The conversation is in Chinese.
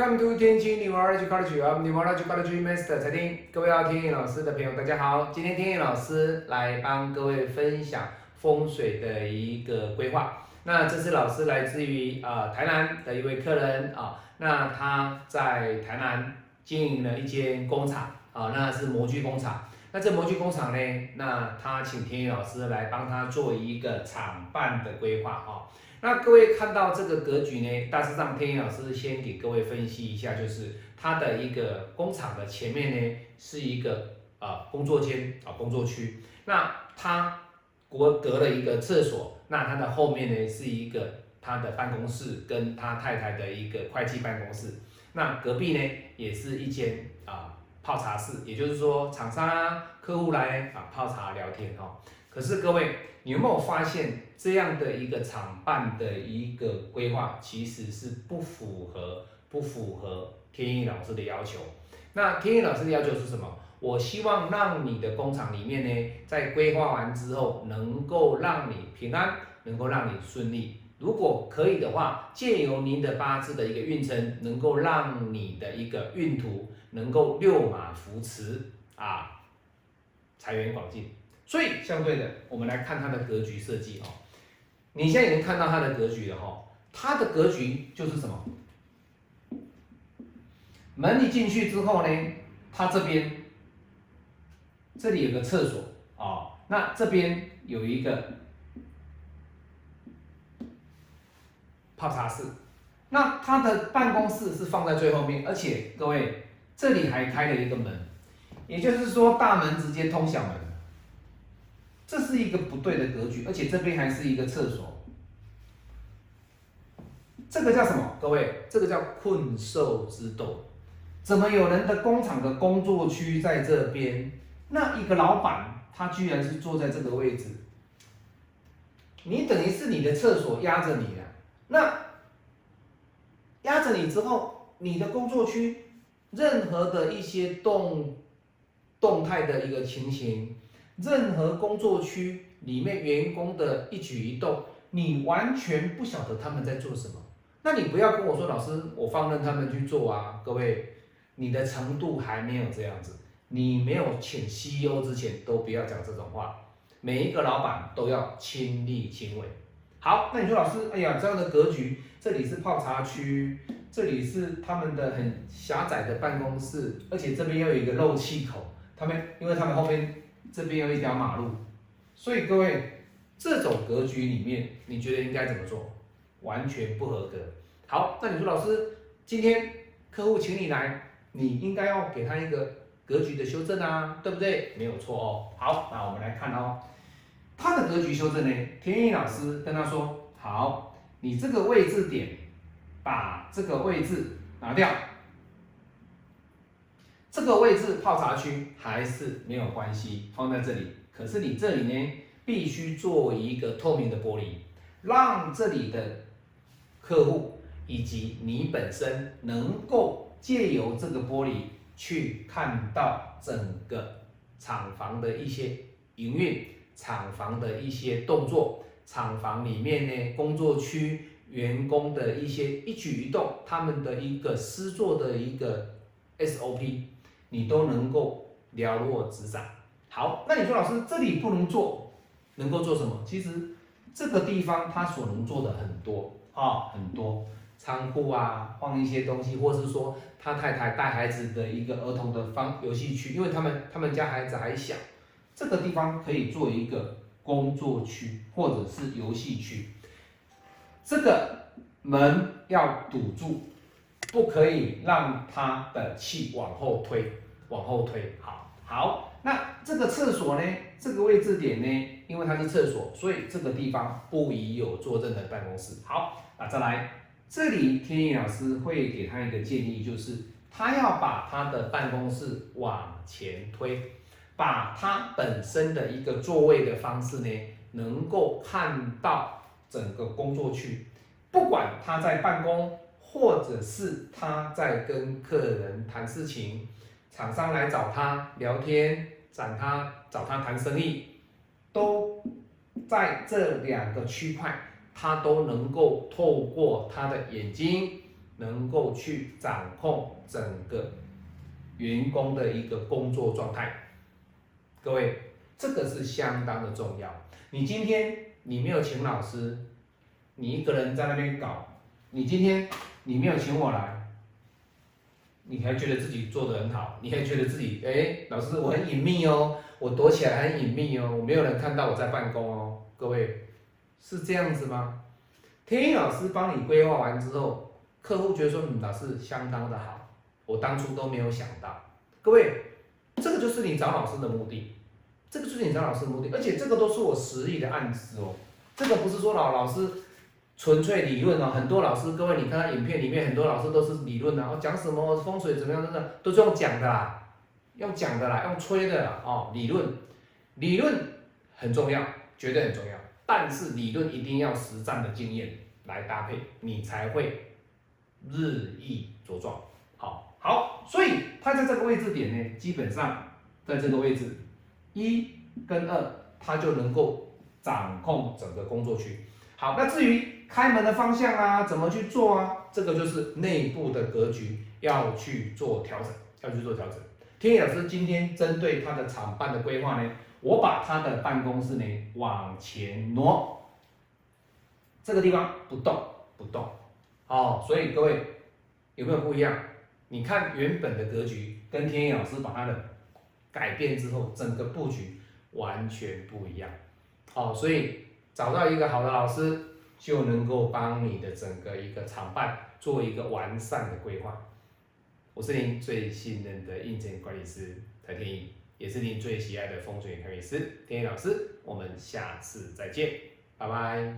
Welcome to 天晴女王 College，我们女王 College Master 财经，各位好，天意老师的朋友大家好，今天天意老师来帮各位分享风水的一个规划。那这是老师来自于啊台南的一位客人啊，那他在台南经营了一间工厂啊，那是模具工厂。那这模具工厂呢，那他请天意老师来帮他做一个厂办的规划啊。那各位看到这个格局呢，大致上天一老师先给各位分析一下，就是它的一个工厂的前面呢是一个啊工作间啊工作区，那它隔隔了一个厕所，那它的后面呢是一个他的办公室跟他太太的一个会计办公室，那隔壁呢也是一间啊泡茶室，也就是说厂商啊客户来啊泡茶聊天哈。可是各位，你有没有发现这样的一个厂办的一个规划，其实是不符合不符合天意老师的要求？那天意老师的要求是什么？我希望让你的工厂里面呢，在规划完之后，能够让你平安，能够让你顺利。如果可以的话，借由您的八字的一个运程，能够让你的一个运途能够六马扶持啊，财源广进。所以相对的，我们来看它的格局设计哦。你现在已经看到它的格局了哈，它的格局就是什么？门一进去之后呢，它这边这里有个厕所啊，那这边有一个泡茶室，那它的办公室是放在最后面，而且各位这里还开了一个门，也就是说大门直接通小门。这是一个不对的格局，而且这边还是一个厕所，这个叫什么？各位，这个叫困兽之斗。怎么有人的工厂的工作区在这边？那一个老板他居然是坐在这个位置，你等于是你的厕所压着你了。那压着你之后，你的工作区任何的一些动动态的一个情形。任何工作区里面员工的一举一动，你完全不晓得他们在做什么。那你不要跟我说，老师，我放任他们去做啊！各位，你的程度还没有这样子，你没有请 CEO 之前，都不要讲这种话。每一个老板都要亲力亲为。好，那你说，老师，哎呀，这样的格局，这里是泡茶区，这里是他们的很狭窄的办公室，而且这边又有一个漏气口，他们，因为他们后面。这边有一条马路，所以各位，这种格局里面，你觉得应该怎么做？完全不合格。好，那你说老师，今天客户请你来，你应该要给他一个格局的修正啊，对不对？没有错哦。好，那我们来看哦，他的格局修正呢？田宇老师跟他说，好，你这个位置点，把这个位置拿掉。这个位置泡茶区还是没有关系，放在这里。可是你这里呢，必须做一个透明的玻璃，让这里的客户以及你本身能够借由这个玻璃去看到整个厂房的一些营运、厂房的一些动作、厂房里面呢工作区员工的一些一举一动，他们的一个施作的一个 SOP。你都能够了若指掌。好，那你说老师这里不能做，能够做什么？其实这个地方他所能做的很多啊，很多仓库啊，放一些东西，或是说他太太带孩子的一个儿童的方游戏区，因为他们他们家孩子还小，这个地方可以做一个工作区或者是游戏区。这个门要堵住。不可以让他的气往后推，往后推。好，好，那这个厕所呢？这个位置点呢？因为它是厕所，所以这个地方不宜有坐正的办公室。好，那再来，这里天意老师会给他一个建议，就是他要把他的办公室往前推，把他本身的一个座位的方式呢，能够看到整个工作区，不管他在办公。或者是他在跟客人谈事情，厂商来找他聊天，找他找他谈生意，都在这两个区块，他都能够透过他的眼睛，能够去掌控整个员工的一个工作状态。各位，这个是相当的重要。你今天你没有请老师，你一个人在那边搞，你今天你没有请我来，你还觉得自己做的很好，你还觉得自己哎，老师我很隐秘哦，我躲起来很隐秘哦，我没有人看到我在办公哦。各位是这样子吗？天一老师帮你规划完之后，客户觉得说嗯，老师相当的好，我当初都没有想到。各位，这个就是你找老师的目的。这个就是你找老师的目的，而且这个都是我实力的案子哦。这个不是说老老师纯粹理论哦，很多老师，各位你看他影片里面很多老师都是理论的，讲什么风水怎么样，真的都是用讲的啦，用讲的啦，用吹的啦哦。理论理论很重要，绝对很重要，但是理论一定要实战的经验来搭配，你才会日益茁壮。好，好，所以他在这个位置点呢，基本上在这个位置。一跟二，它就能够掌控整个工作区。好，那至于开门的方向啊，怎么去做啊？这个就是内部的格局要去做调整，要去做调整。天野老师今天针对他的厂办的规划呢，我把他的办公室呢往前挪，这个地方不动不动。哦，所以各位有没有不一样？你看原本的格局跟天野老师把他的。改变之后，整个布局完全不一样，哦，所以找到一个好的老师，就能够帮你的整个一个厂办做一个完善的规划。我是您最信任的硬件管理师台天一，也是您最喜爱的风水管理师天一老师。我们下次再见，拜拜。